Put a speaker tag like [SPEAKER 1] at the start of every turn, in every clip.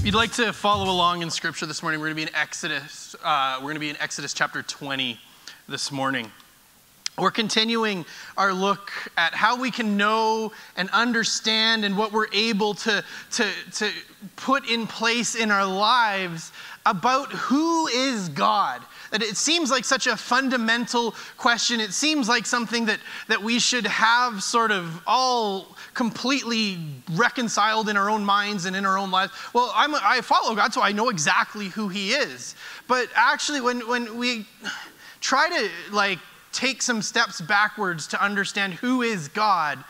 [SPEAKER 1] If you'd like to follow along in Scripture this morning, we're going to be in Exodus. Uh, we're going to be in Exodus chapter 20 this morning. We're continuing our look at how we can know and understand and what we're able to, to, to put in place in our lives about who is God that it seems like such a fundamental question. It seems like something that, that we should have sort of all completely reconciled in our own minds and in our own lives. Well, I'm, I follow God, so I know exactly who He is. But actually, when, when we try to like take some steps backwards to understand who is God,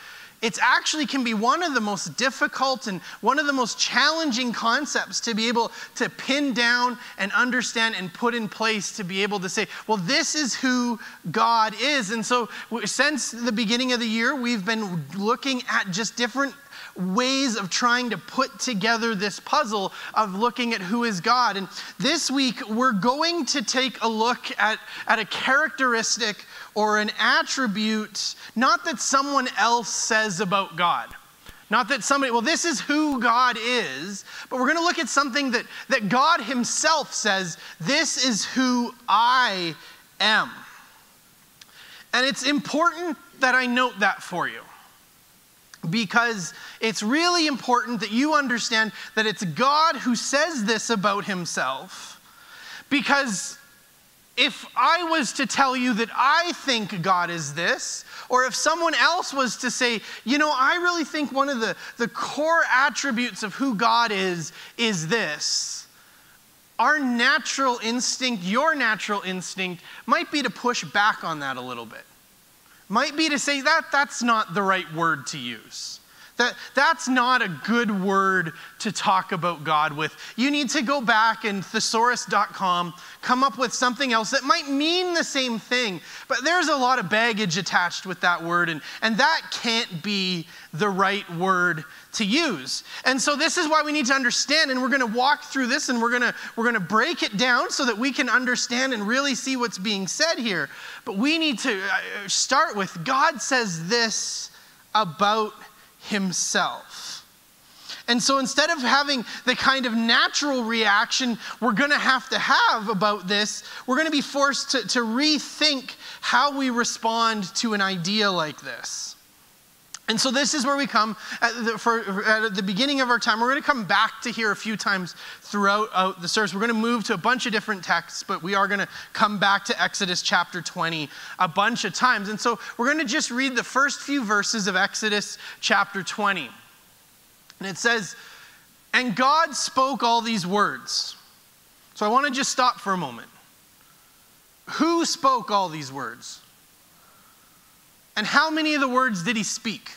[SPEAKER 1] it actually can be one of the most difficult and one of the most challenging concepts to be able to pin down and understand and put in place to be able to say, well, this is who God is. And so, since the beginning of the year, we've been looking at just different ways of trying to put together this puzzle of looking at who is God. And this week, we're going to take a look at, at a characteristic or an attribute, not that someone else says about God. Not that somebody, well, this is who God is, but we're going to look at something that, that God Himself says, this is who I am. And it's important that I note that for you because it's really important that you understand that it's God who says this about himself. Because if I was to tell you that I think God is this, or if someone else was to say, you know, I really think one of the, the core attributes of who God is is this, our natural instinct, your natural instinct, might be to push back on that a little bit might be to say that that's not the right word to use. That, that's not a good word to talk about God with. You need to go back and thesaurus.com, come up with something else that might mean the same thing, but there's a lot of baggage attached with that word, and, and that can't be the right word to use. And so this is why we need to understand, and we're going to walk through this and we're going to we're going to break it down so that we can understand and really see what's being said here. But we need to uh, start with God says this about himself. And so instead of having the kind of natural reaction we're going to have to have about this, we're going to be forced to, to rethink how we respond to an idea like this. And so this is where we come at the, for, at the beginning of our time. We're going to come back to here a few times throughout uh, the service. We're going to move to a bunch of different texts, but we are going to come back to Exodus chapter 20 a bunch of times. And so we're going to just read the first few verses of Exodus chapter 20. And it says, And God spoke all these words. So I want to just stop for a moment. Who spoke all these words? And how many of the words did he speak?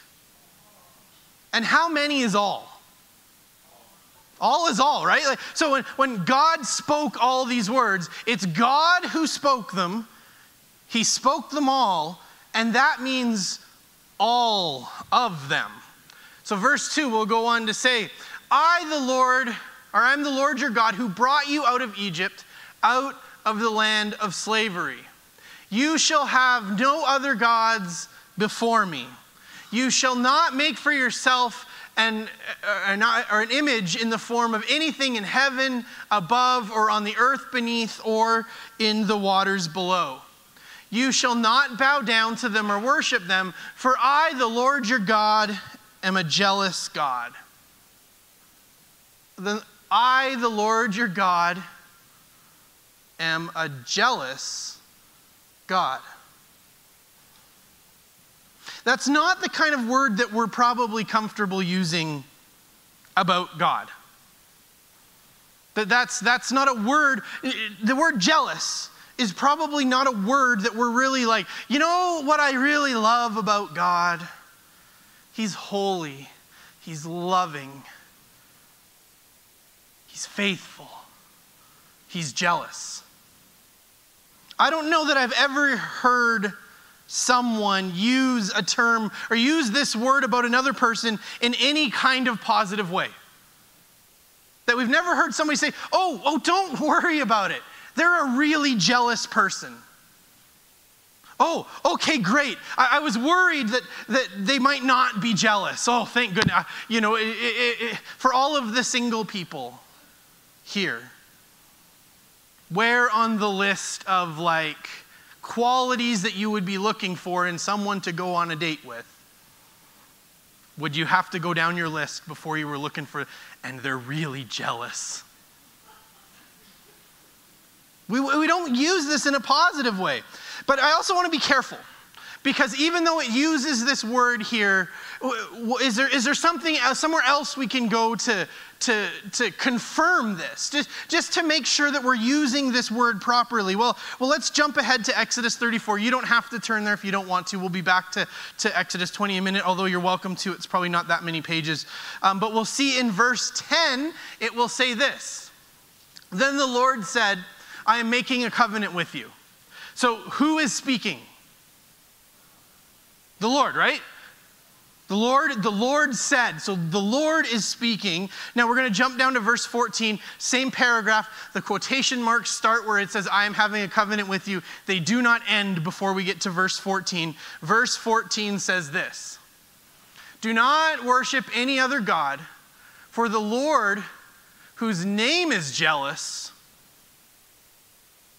[SPEAKER 1] And how many is all? All is all, right? Like, so when, when God spoke all these words, it's God who spoke them. He spoke them all, and that means all of them. So, verse 2 will go on to say, I, the Lord, or I'm the Lord your God who brought you out of Egypt, out of the land of slavery. You shall have no other gods before me. You shall not make for yourself an, uh, or an image in the form of anything in heaven above or on the earth beneath or in the waters below. You shall not bow down to them or worship them, for I, the Lord your God, am a jealous God. Then I, the Lord your God, am a jealous God. That's not the kind of word that we're probably comfortable using about God. That that's, that's not a word, the word jealous is probably not a word that we're really like, you know what I really love about God? He's holy He's loving. He's faithful. He's jealous. I don't know that I've ever heard someone use a term or use this word about another person in any kind of positive way. That we've never heard somebody say, oh, oh, don't worry about it. They're a really jealous person. Oh, okay, great. I, I, was worried that, that they might not be jealous. Oh, thank goodness. You know, it, it, it, for all of the single people here, where on the list of like qualities that you would be looking for in someone to go on a date with would you have to go down your list before you were looking for, and they're really jealous? We, we don't use this in a positive way. But I also want to be careful because even though it uses this word here, is there, is there something somewhere else we can go to, to, to confirm this, just, just to make sure that we're using this word properly? Well, well, let's jump ahead to Exodus 34. You don't have to turn there if you don't want to. We'll be back to, to Exodus 20 in a minute, although you're welcome to. It's probably not that many pages. Um, but we'll see in verse 10, it will say this Then the Lord said, I am making a covenant with you. So who is speaking? The Lord, right? The Lord, the Lord said. So the Lord is speaking. Now we're going to jump down to verse 14, same paragraph. The quotation marks start where it says, I am having a covenant with you. They do not end before we get to verse 14. Verse 14 says this Do not worship any other God, for the Lord, whose name is jealous,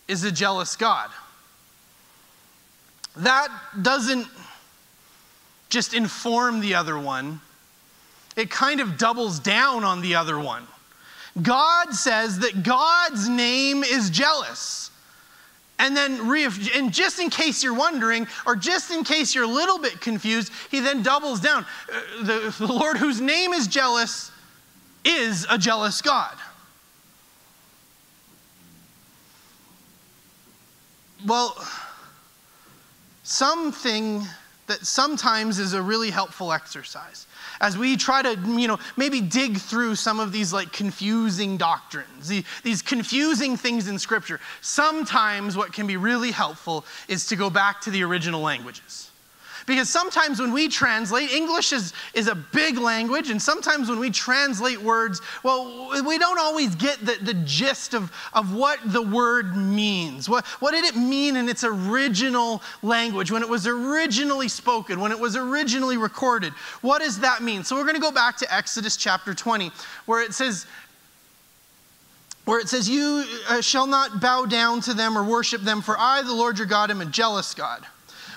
[SPEAKER 1] is a jealous God. That doesn't just inform the other one, it kind of doubles down on the other one. God says that God's name is jealous. And then, and just in case you're wondering, or just in case you're a little bit confused, he then doubles down. Uh, the, the Lord, whose name is jealous, is a jealous God. Well, something that sometimes is a really helpful exercise. As we try to you know maybe dig through some of these like confusing doctrines these confusing things in scripture sometimes what can be really helpful is to go back to the original languages because sometimes when we translate, English is, is a big language, and sometimes when we translate words, well, we don't always get the, the gist of, of what the word means. What, what did it mean in its original language, when it was originally spoken, when it was originally recorded? What does that mean? So we're going to go back to Exodus chapter 20, where it says, where it says, You uh, shall not bow down to them or worship them, for I, the Lord your God, am a jealous God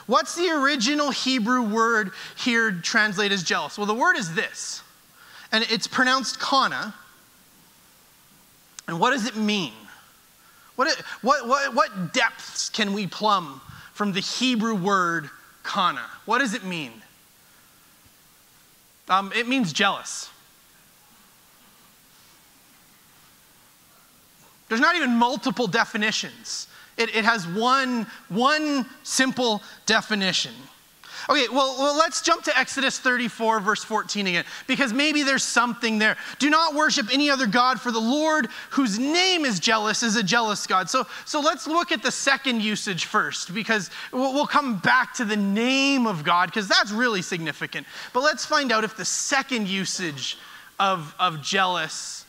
[SPEAKER 1] What's the original Hebrew word here translated as jealous? Well, the word is this, and it's pronounced kana. And what does it mean? What, what, what, what depths can we plumb from the Hebrew word kana? What does it mean? Um, it means jealous. There's not even multiple definitions. It, it has one, one simple definition. Okay, well, well, let's jump to Exodus 34, verse 14 again, because maybe there's something there. Do not worship any other God, for the Lord, whose name is jealous, is a jealous God. So, so let's look at the second usage first, because we'll, we'll come back to the name of God, because that's really significant. But let's find out if the second usage of, of jealous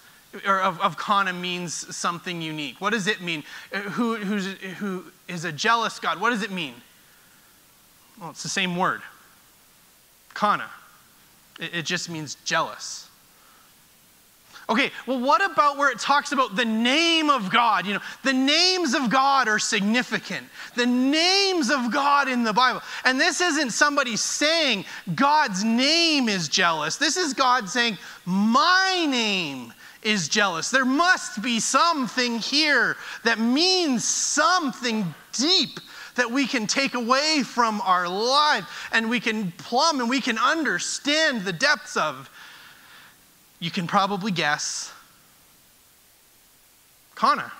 [SPEAKER 1] or of, of kana means something unique. What does it mean? Uh, who, who is a jealous God? What does it mean? Well, it's the same word. Kana. It, it just means jealous. Okay, well, what about where it talks about the name of God? You know, the names of God are significant. The names of God in the Bible. And this isn't somebody saying God's name is jealous. This is God saying, My name is jealous. There must be something here that means something deep that we can take away from our life and we can plumb and we can understand the depths of. You can probably guess Kana.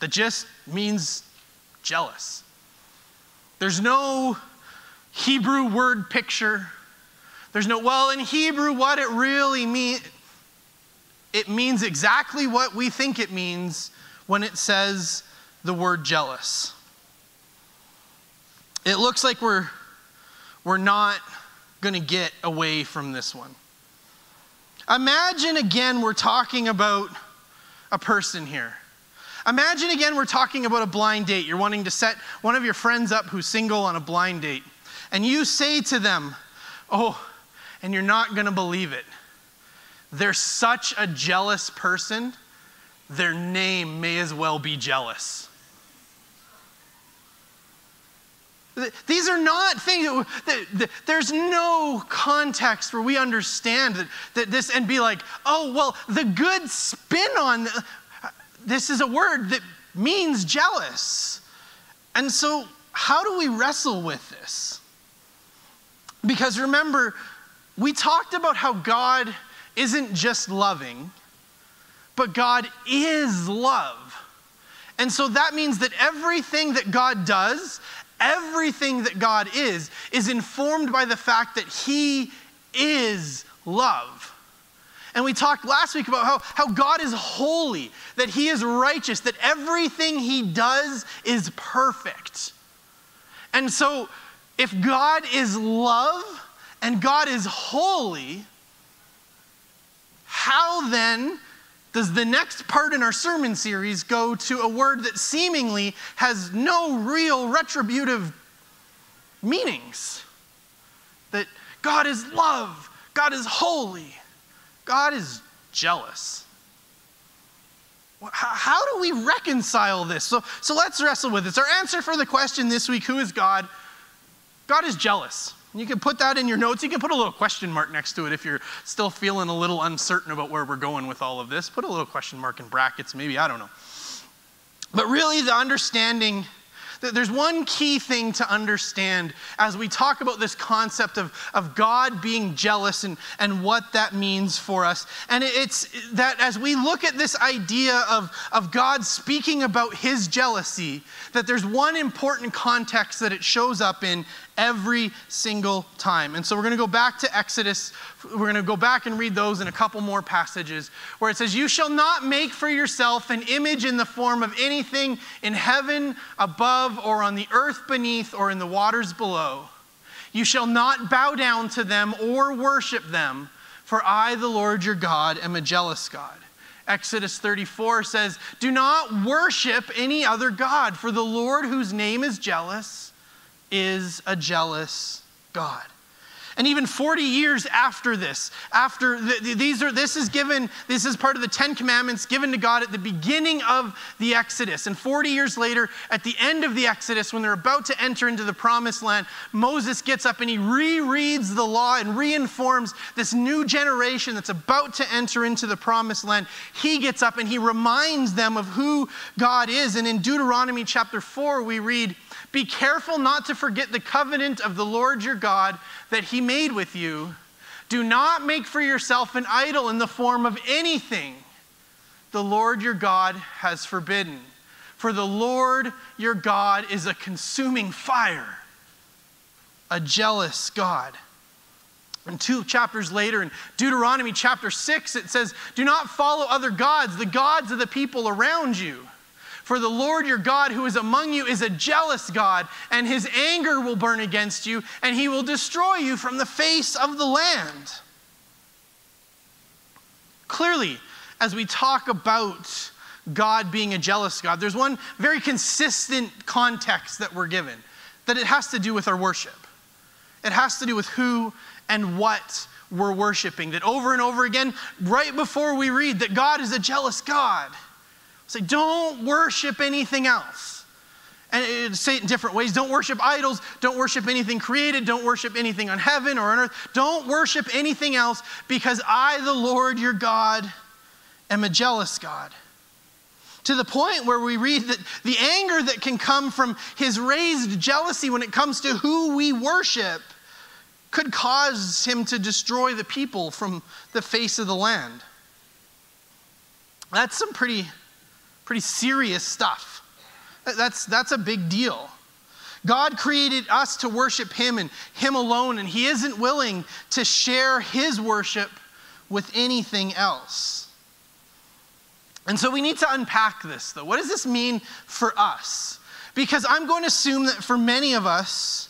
[SPEAKER 1] That just means jealous. There's no Hebrew word picture There's no, well, in Hebrew, what it really means, it means exactly what we think it means when it says the word jealous. It looks like we're, we're not going to get away from this one. Imagine again, we're talking about a person here. Imagine again, we're talking about a blind date. You're wanting to set one of your friends up who's single on a blind date. And you say to them, Oh, and you're not going to believe it. They're such a jealous person, their name may as well be jealous. These are not things, there's no context where we understand that, that this and be like, oh, well, the good spin on this is a word that means jealous. And so, how do we wrestle with this? Because remember, we talked about how God isn't just loving, but God is love. And so that means that everything that God does, everything that God is, is informed by the fact that He is love. And we talked last week about how, how God is holy, that He is righteous, that everything He does is perfect. And so, if God is love and God is holy, how then does the next part in our sermon series go to a word that seemingly has no real retributive meanings? That God is love, God is holy, God is jealous. How do we reconcile this? So, so let's wrestle with this. Our answer for the question this week who is God? God is jealous. You can put that in your notes. You can put a little question mark next to it if you're still feeling a little uncertain about where we're going with all of this. Put a little question mark in brackets, maybe, I don't know. But really, the understanding that there's one key thing to understand as we talk about this concept of, of God being jealous and, and what that means for us. And it's that as we look at this idea of, of God speaking about his jealousy, that there's one important context that it shows up in every single time. And so we're going to go back to Exodus. We're going to go back and read those in a couple more passages where it says, You shall not make for yourself an image in the form of anything in heaven above, or on the earth beneath, or in the waters below. You shall not bow down to them or worship them, for I, the Lord your God, am a jealous God. Exodus 34 says, Do not worship any other God, for the Lord, whose name is jealous, is a jealous God. And even 40 years after this, after the, these are, this is given, this is part of the Ten Commandments given to God at the beginning of the Exodus. And 40 years later, at the end of the Exodus, when they're about to enter into the promised land, Moses gets up and he rereads the law and reinforms this new generation that's about to enter into the promised land. He gets up and he reminds them of who God is. And in Deuteronomy chapter 4, we read, be careful not to forget the covenant of the Lord your God that he made with you. Do not make for yourself an idol in the form of anything the Lord your God has forbidden. For the Lord your God is a consuming fire, a jealous God. And two chapters later, in Deuteronomy chapter 6, it says, Do not follow other gods, the gods of the people around you. For the Lord your God who is among you is a jealous God, and his anger will burn against you, and he will destroy you from the face of the land. Clearly, as we talk about God being a jealous God, there's one very consistent context that we're given that it has to do with our worship. It has to do with who and what we're worshiping. That over and over again, right before we read that God is a jealous God, Say, don't worship anything else. And say it in different ways. Don't worship idols. Don't worship anything created. Don't worship anything on heaven or on earth. Don't worship anything else because I, the Lord your God, am a jealous God. To the point where we read that the anger that can come from his raised jealousy when it comes to who we worship could cause him to destroy the people from the face of the land. That's some pretty pretty serious stuff. That's, that's a big deal. God created us to worship Him and Him alone, and He isn't willing to share His worship with anything else. And so we need to unpack this, though. What does this mean for us? Because I'm going to assume that for many of us,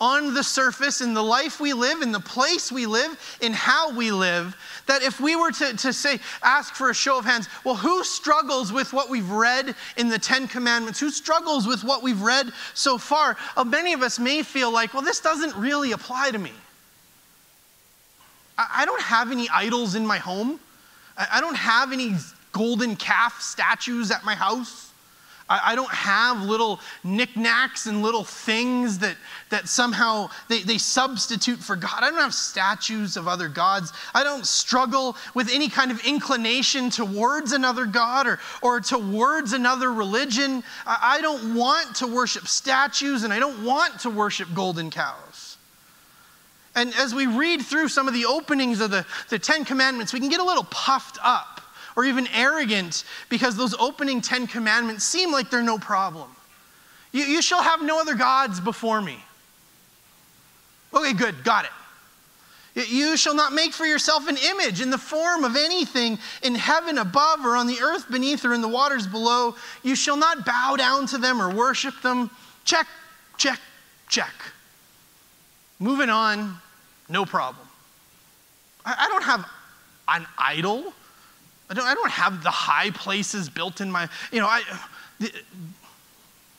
[SPEAKER 1] on the surface, in the life we live, in the place we live, in how we live, that if we were to, to say, ask for a show of hands, well, who struggles with what we've read in the Ten Commandments? Who struggles with what we've read so far? Uh, many of us may feel like, well, this doesn't really apply to me. I, I don't have any idols in my home, I, I don't have any golden calf statues at my house. I, I don't have little knickknacks and little things that, that somehow they, they substitute for God. I don't have statues of other gods. I don't struggle with any kind of inclination towards another God or, or towards another religion. I, I don't want to worship statues and I don't want to worship golden cows. And as we read through some of the openings of the, the Ten Commandments, we can get a little puffed up or even arrogant because those opening Ten Commandments seem like they're no problem. You, you shall have no other gods before me. Okay, good, got it. You shall not make for yourself an image in the form of anything in heaven above or on the earth beneath or in the waters below. You shall not bow down to them or worship them. Check, check, check. Moving on, no problem. I don't have an idol I don't, I don't have the high places built in my, you know, I,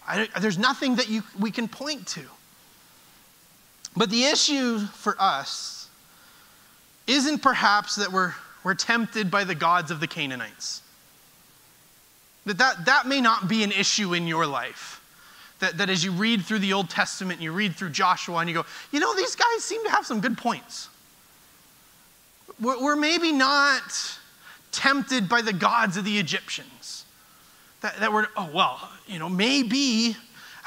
[SPEAKER 1] I, there's nothing that you, we can point to. But the issue for us isn't perhaps that we're, we're tempted by the gods of the Canaanites. That, that that may not be an issue in your life. That, that as you read through the Old Testament and you read through Joshua and you go, you know, these guys seem to have some good points. We're, we're maybe not tempted by the gods of the Egyptians. That, that were, oh, well, you know, maybe,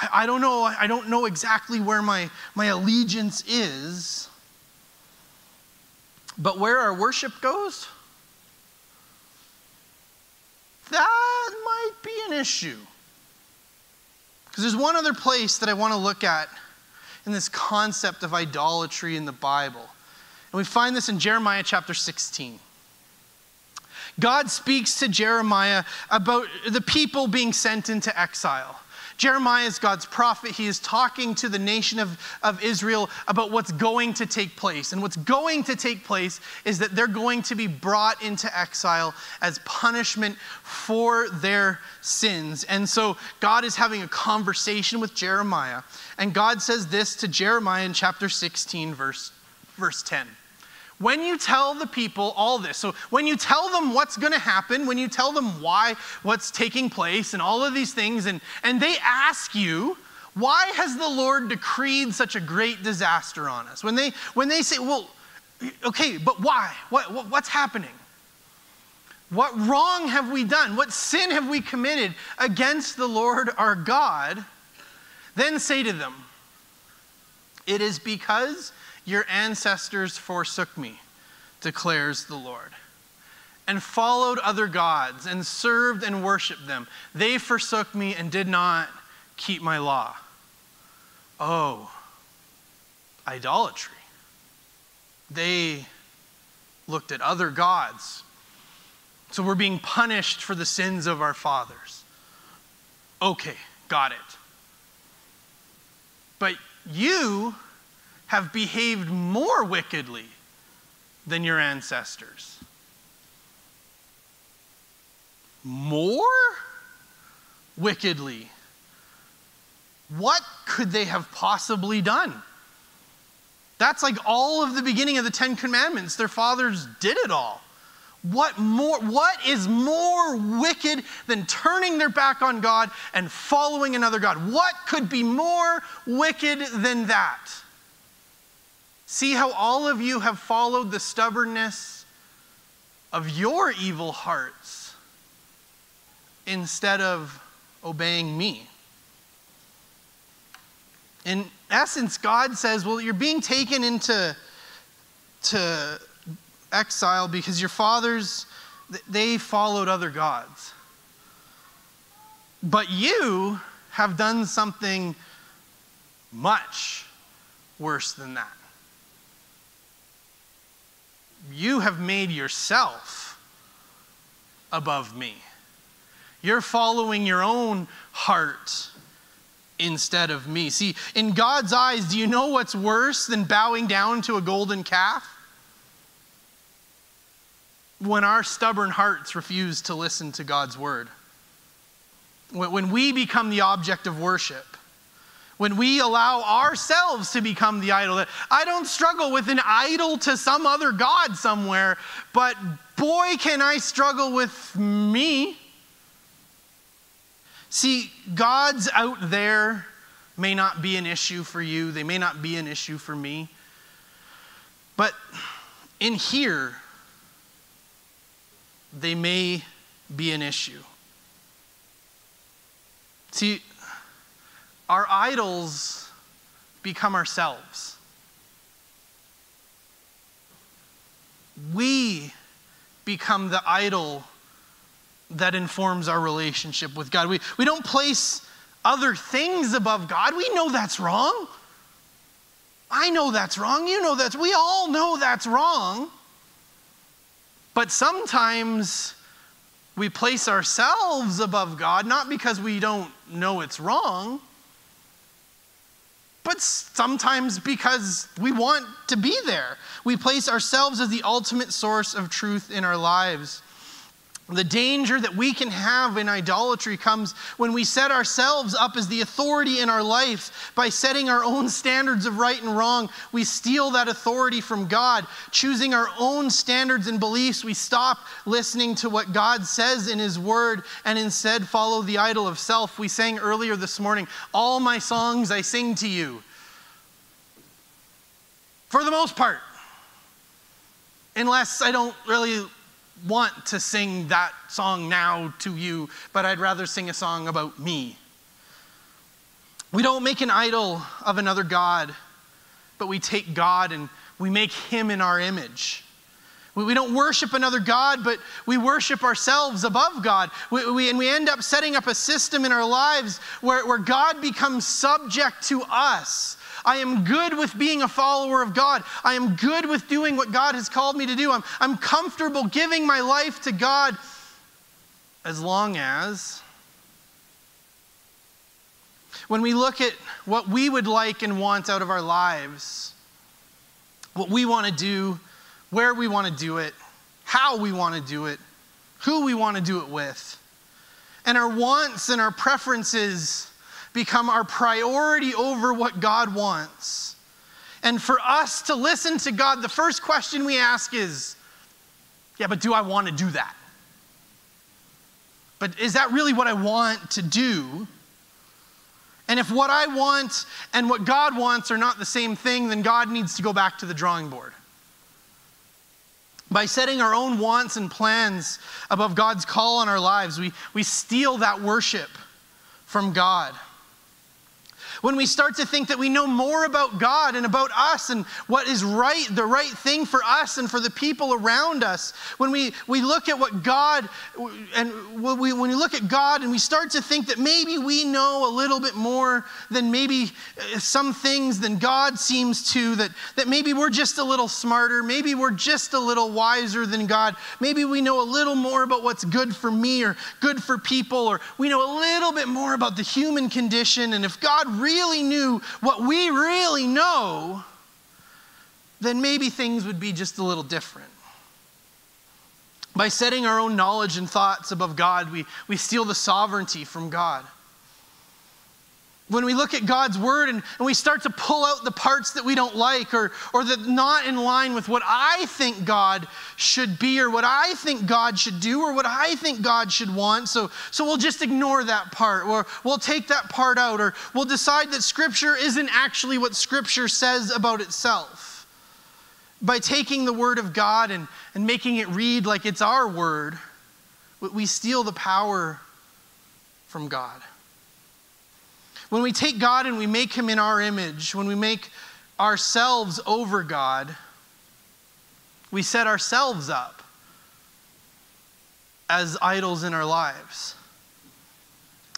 [SPEAKER 1] I, I don't know, I don't know exactly where my, my allegiance is. But where our worship goes, that might be an issue. Because there's one other place that I want to look at in this concept of idolatry in the Bible. And we find this in Jeremiah chapter 16. God speaks to Jeremiah about the people being sent into exile. Jeremiah is God's prophet. He is talking to the nation of, of Israel about what's going to take place. And what's going to take place is that they're going to be brought into exile as punishment for their sins. And so God is having a conversation with Jeremiah. And God says this to Jeremiah in chapter 16, verse, verse 10. When you tell the people all this, so when you tell them what's going to happen, when you tell them why, what's taking place, and all of these things, and, and they ask you, why has the Lord decreed such a great disaster on us? When they, when they say, well, okay, but why? What, what, what's happening? What wrong have we done? What sin have we committed against the Lord our God? Then say to them, It is because your ancestors forsook me, declares the Lord, and followed other gods, and served and worshiped them. They forsook me and did not keep my law. Oh, idolatry. They looked at other gods. So we're being punished for the sins of our fathers. Okay, got it. But you have behaved more wickedly than your ancestors. More wickedly. What could they have possibly done? That's like all of the beginning of the Ten Commandments. Their fathers did it all. What more what is more wicked than turning their back on God and following another God? What could be more wicked than that? See how all of you have followed the stubbornness of your evil hearts instead of obeying me. In essence, God says, Well, you're being taken into to exile because your fathers they followed other gods. But you have done something much worse than that. You have made yourself above me. You're following your own heart instead of me. See, in God's eyes, do you know what's worse than bowing down to a golden calf? When our stubborn hearts refuse to listen to God's word. When we become the object of worship. When we allow ourselves to become the idol. That I don't struggle with an idol to some other God somewhere, but boy, can I struggle with me. See, God's out there may not be an issue for you, they may not be an issue for me. But in here, they may be an issue. See, our idols become ourselves. We become the idol that informs our relationship with God. We, we don't place other things above God. We know that's wrong. I know that's wrong. You know that's, we all know that's wrong. But sometimes we place ourselves above God, not because we don't know it's wrong, but sometimes because we want to be there. We place ourselves as the ultimate source of truth in our lives. The danger that we can have in idolatry comes when we set ourselves up as the authority in our life by setting our own standards of right and wrong. We steal that authority from God. Choosing our own standards and beliefs, we stop listening to what God says in His Word and instead follow the idol of self. We sang earlier this morning, All my songs I sing to you. For the most part, unless I don't really want to sing that song now to you, but I'd rather sing a song about me. We don't make an idol of another God, but we take God and we make him in our image. We, don't worship another God, but we worship ourselves above God. We, we, and we end up setting up a system in our lives where, where God becomes subject to us. I am good with being a follower of God. I am good with doing what God has called me to do. I'm, I'm comfortable giving my life to God as long as. When we look at what we would like and want out of our lives, what we want to do, where we want to do it, how we want to do it, who we want to do it with, and our wants and our preferences become our priority over what God wants. And for us to listen to God, the first question we ask is, yeah, but do I want to do that? But is that really what I want to do? And if what I want and what God wants are not the same thing, then God needs to go back to the drawing board. By setting our own wants and plans above God's call on our lives, we, we steal that worship from God when we start to think that we know more about God and about us and what is right, the right thing for us and for the people around us, when we, we look at what God, and when we, when we look at God and we start to think that maybe we know a little bit more than maybe uh, some things than God seems to, that, that maybe we're just a little smarter, maybe we're just a little wiser than God, maybe we know a little more about what's good for me or good for people, or we know a little bit more about the human condition, and if God really really knew what we really know, then maybe things would be just a little different. By setting our own knowledge and thoughts above God, we, we steal the sovereignty from God when we look at God's word and, and, we start to pull out the parts that we don't like or, or that not in line with what I think God should be or what I think God should do or what I think God should want. So, so we'll just ignore that part or we'll take that part out or we'll decide that Scripture isn't actually what Scripture says about itself. By taking the word of God and, and making it read like it's our word, we steal the power from God. When we take God and we make him in our image, when we make ourselves over God, we set ourselves up as idols in our lives.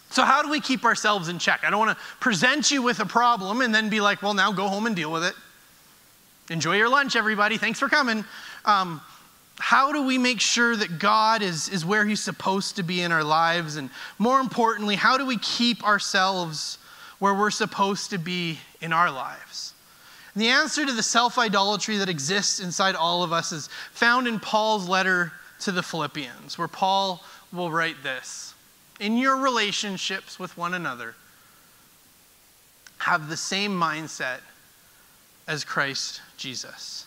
[SPEAKER 1] So, how do we keep ourselves in check? I don't want to present you with a problem and then be like, well, now go home and deal with it. Enjoy your lunch, everybody. Thanks for coming. Um, how do we make sure that God is, is where He's supposed to be in our lives? And more importantly, how do we keep ourselves where we're supposed to be in our lives? And the answer to the self idolatry that exists inside all of us is found in Paul's letter to the Philippians, where Paul will write this In your relationships with one another, have the same mindset as Christ Jesus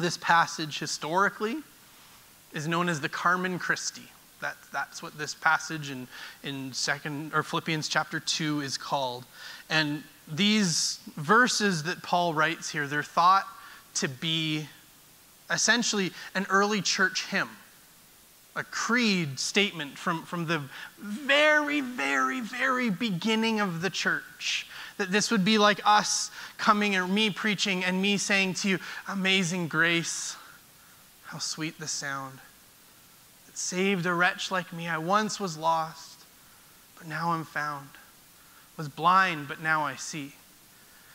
[SPEAKER 1] This passage historically is known as the Carmen Christi. That, that's what this passage in, in second or Philippians chapter 2 is called. And these verses that Paul writes here, they're thought to be essentially an early church hymn, a creed statement from, from the very, very, very beginning of the church. That this would be like us coming or me preaching and me saying to you, Amazing grace, how sweet the sound. That saved a wretch like me. I once was lost, but now I'm found, was blind, but now I see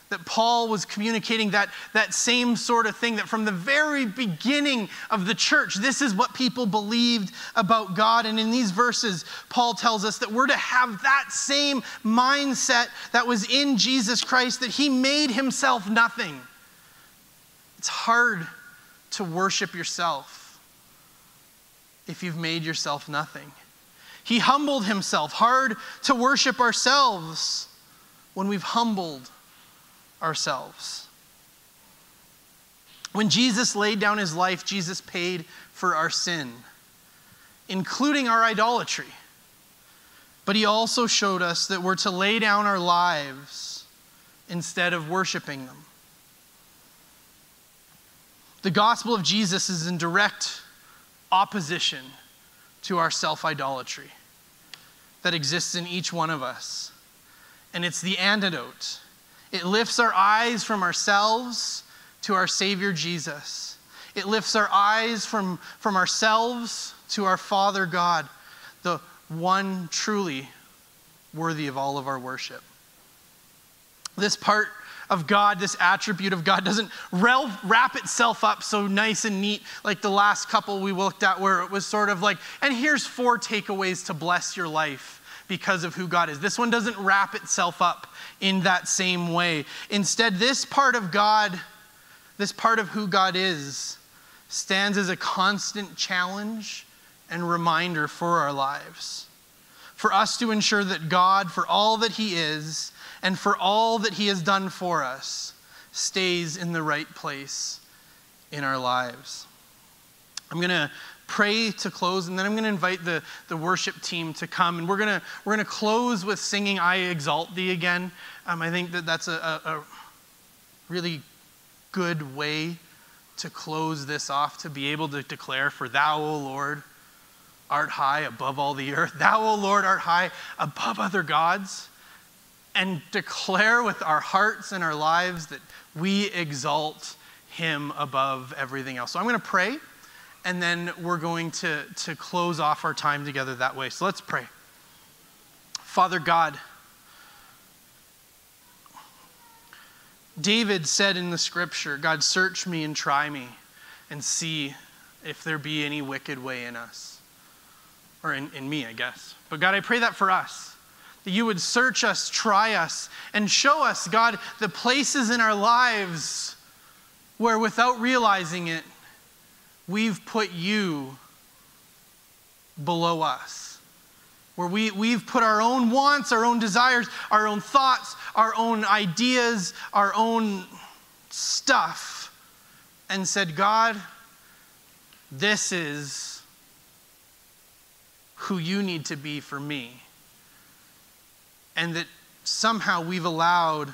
[SPEAKER 1] that Paul was communicating that, that same sort of thing, that from the very beginning of the church, this is what people believed about God. And in these verses, Paul tells us that we're to have that same mindset that was in Jesus Christ, that he made himself nothing. It's hard to worship yourself if you've made yourself nothing. He humbled himself. Hard to worship ourselves when we've humbled ourselves. When Jesus laid down his life, Jesus paid for our sin, including our idolatry. But he also showed us that we're to lay down our lives instead of worshiping them. The gospel of Jesus is in direct opposition to our self idolatry that exists in each one of us. And it's the antidote it lifts our eyes from ourselves to our Savior Jesus. It lifts our eyes from, from ourselves to our Father God, the one truly worthy of all of our worship. This part of God, this attribute of God, doesn't wrap itself up so nice and neat like the last couple we looked at, where it was sort of like, and here's four takeaways to bless your life because of who God is. This one doesn't wrap itself up in that same way. Instead, this part of God, this part of who God is, stands as a constant challenge and reminder for our lives. For us to ensure that God, for all that He is, and for all that He has done for us, stays in the right place in our lives. I'm going to pray to close, and then I'm going to invite the, the worship team to come. And we're going to, we're going to close with singing I Exalt Thee again. Um, I think that that's a, a, a really good way to close this off, to be able to declare, For Thou, O Lord, art high above all the earth. Thou, O Lord, art high above other gods. And declare with our hearts and our lives that we exalt Him above everything else. So I'm going to pray and then we're going to, to close off our time together that way. So let's pray. Father God, David said in the scripture, God, search me and try me and see if there be any wicked way in us. Or in, in me, I guess. But God, I pray that for us. That you would search us, try us, and show us, God, the places in our lives where without realizing it, we've put you below us. Where we, we've put our own wants, our own desires, our own thoughts, our own ideas, our own stuff, and said, God, this is who you need to be for me. And that somehow we've allowed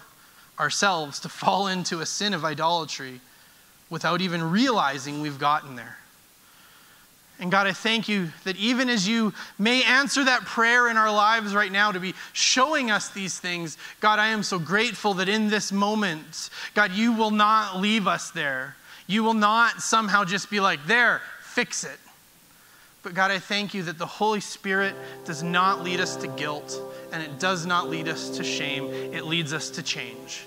[SPEAKER 1] ourselves to fall into a sin of idolatry without even realizing we've gotten there. And God, I thank you that even as you may answer that prayer in our lives right now to be showing us these things, God, I am so grateful that in this moment, God, you will not leave us there. You will not somehow just be like, there, fix it. But God, I thank you that the Holy Spirit does not lead us to guilt and it does not lead us to shame, it leads us to change.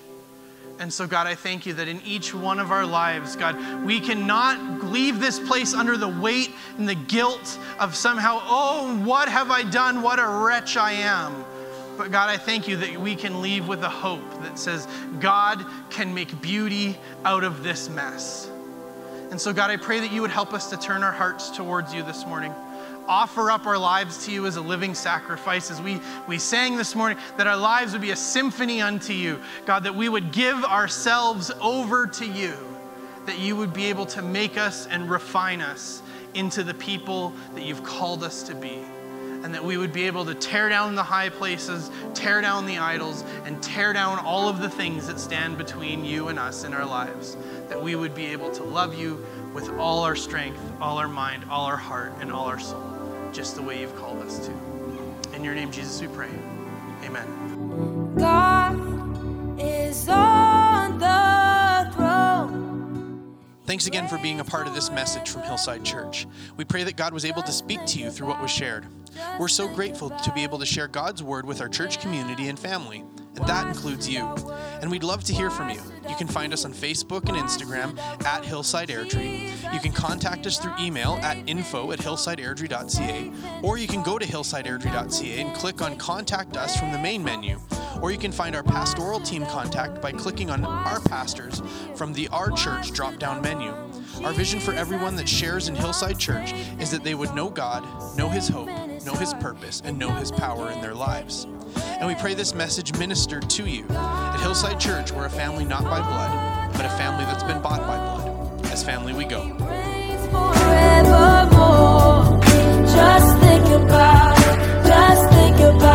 [SPEAKER 1] And so, God, I thank you that in each one of our lives, God, we cannot leave this place under the weight and the guilt of somehow, oh, what have I done? What a wretch I am. But God, I thank you that we can leave with a hope that says, God can make beauty out of this mess. And so, God, I pray that you would help us to turn our hearts towards you this morning offer up our lives to you as a living sacrifice. As we, we sang this morning, that our lives would be a symphony unto you. God, that we would give ourselves over to you, that you would be able to make us and refine us into the people that you've called us to be. And that we would be able to tear down the high places, tear down the idols, and tear down all of the things that stand between you and us in our lives. That we would be able to love you with all our strength, all our mind, all our heart, and all our soul just the way you've called us to. In your name, Jesus, we pray. Amen. God is on the throne. Thanks again for being a part of this message from Hillside Church. We pray that God was able to speak to you through what was shared. We're so grateful to be able to share God's word with our church community and family and that includes you. And we'd love to hear from you. You can find us on Facebook and Instagram at Hillside Airdrie. You can contact us through email at info at hillsideairdrie.ca, or you can go to hillsideairdrie.ca and click on Contact Us from the main menu. Or you can find our pastoral team contact by clicking on Our Pastors from the Our Church drop down menu. Our vision for everyone that shares in Hillside Church is that they would know God, know His hope, know His purpose, and know His power in their lives. And we pray this message ministered to you. At Hillside Church, we're a family not by blood, but a family that's been bought by blood. As family, we go. Just think about. Just think about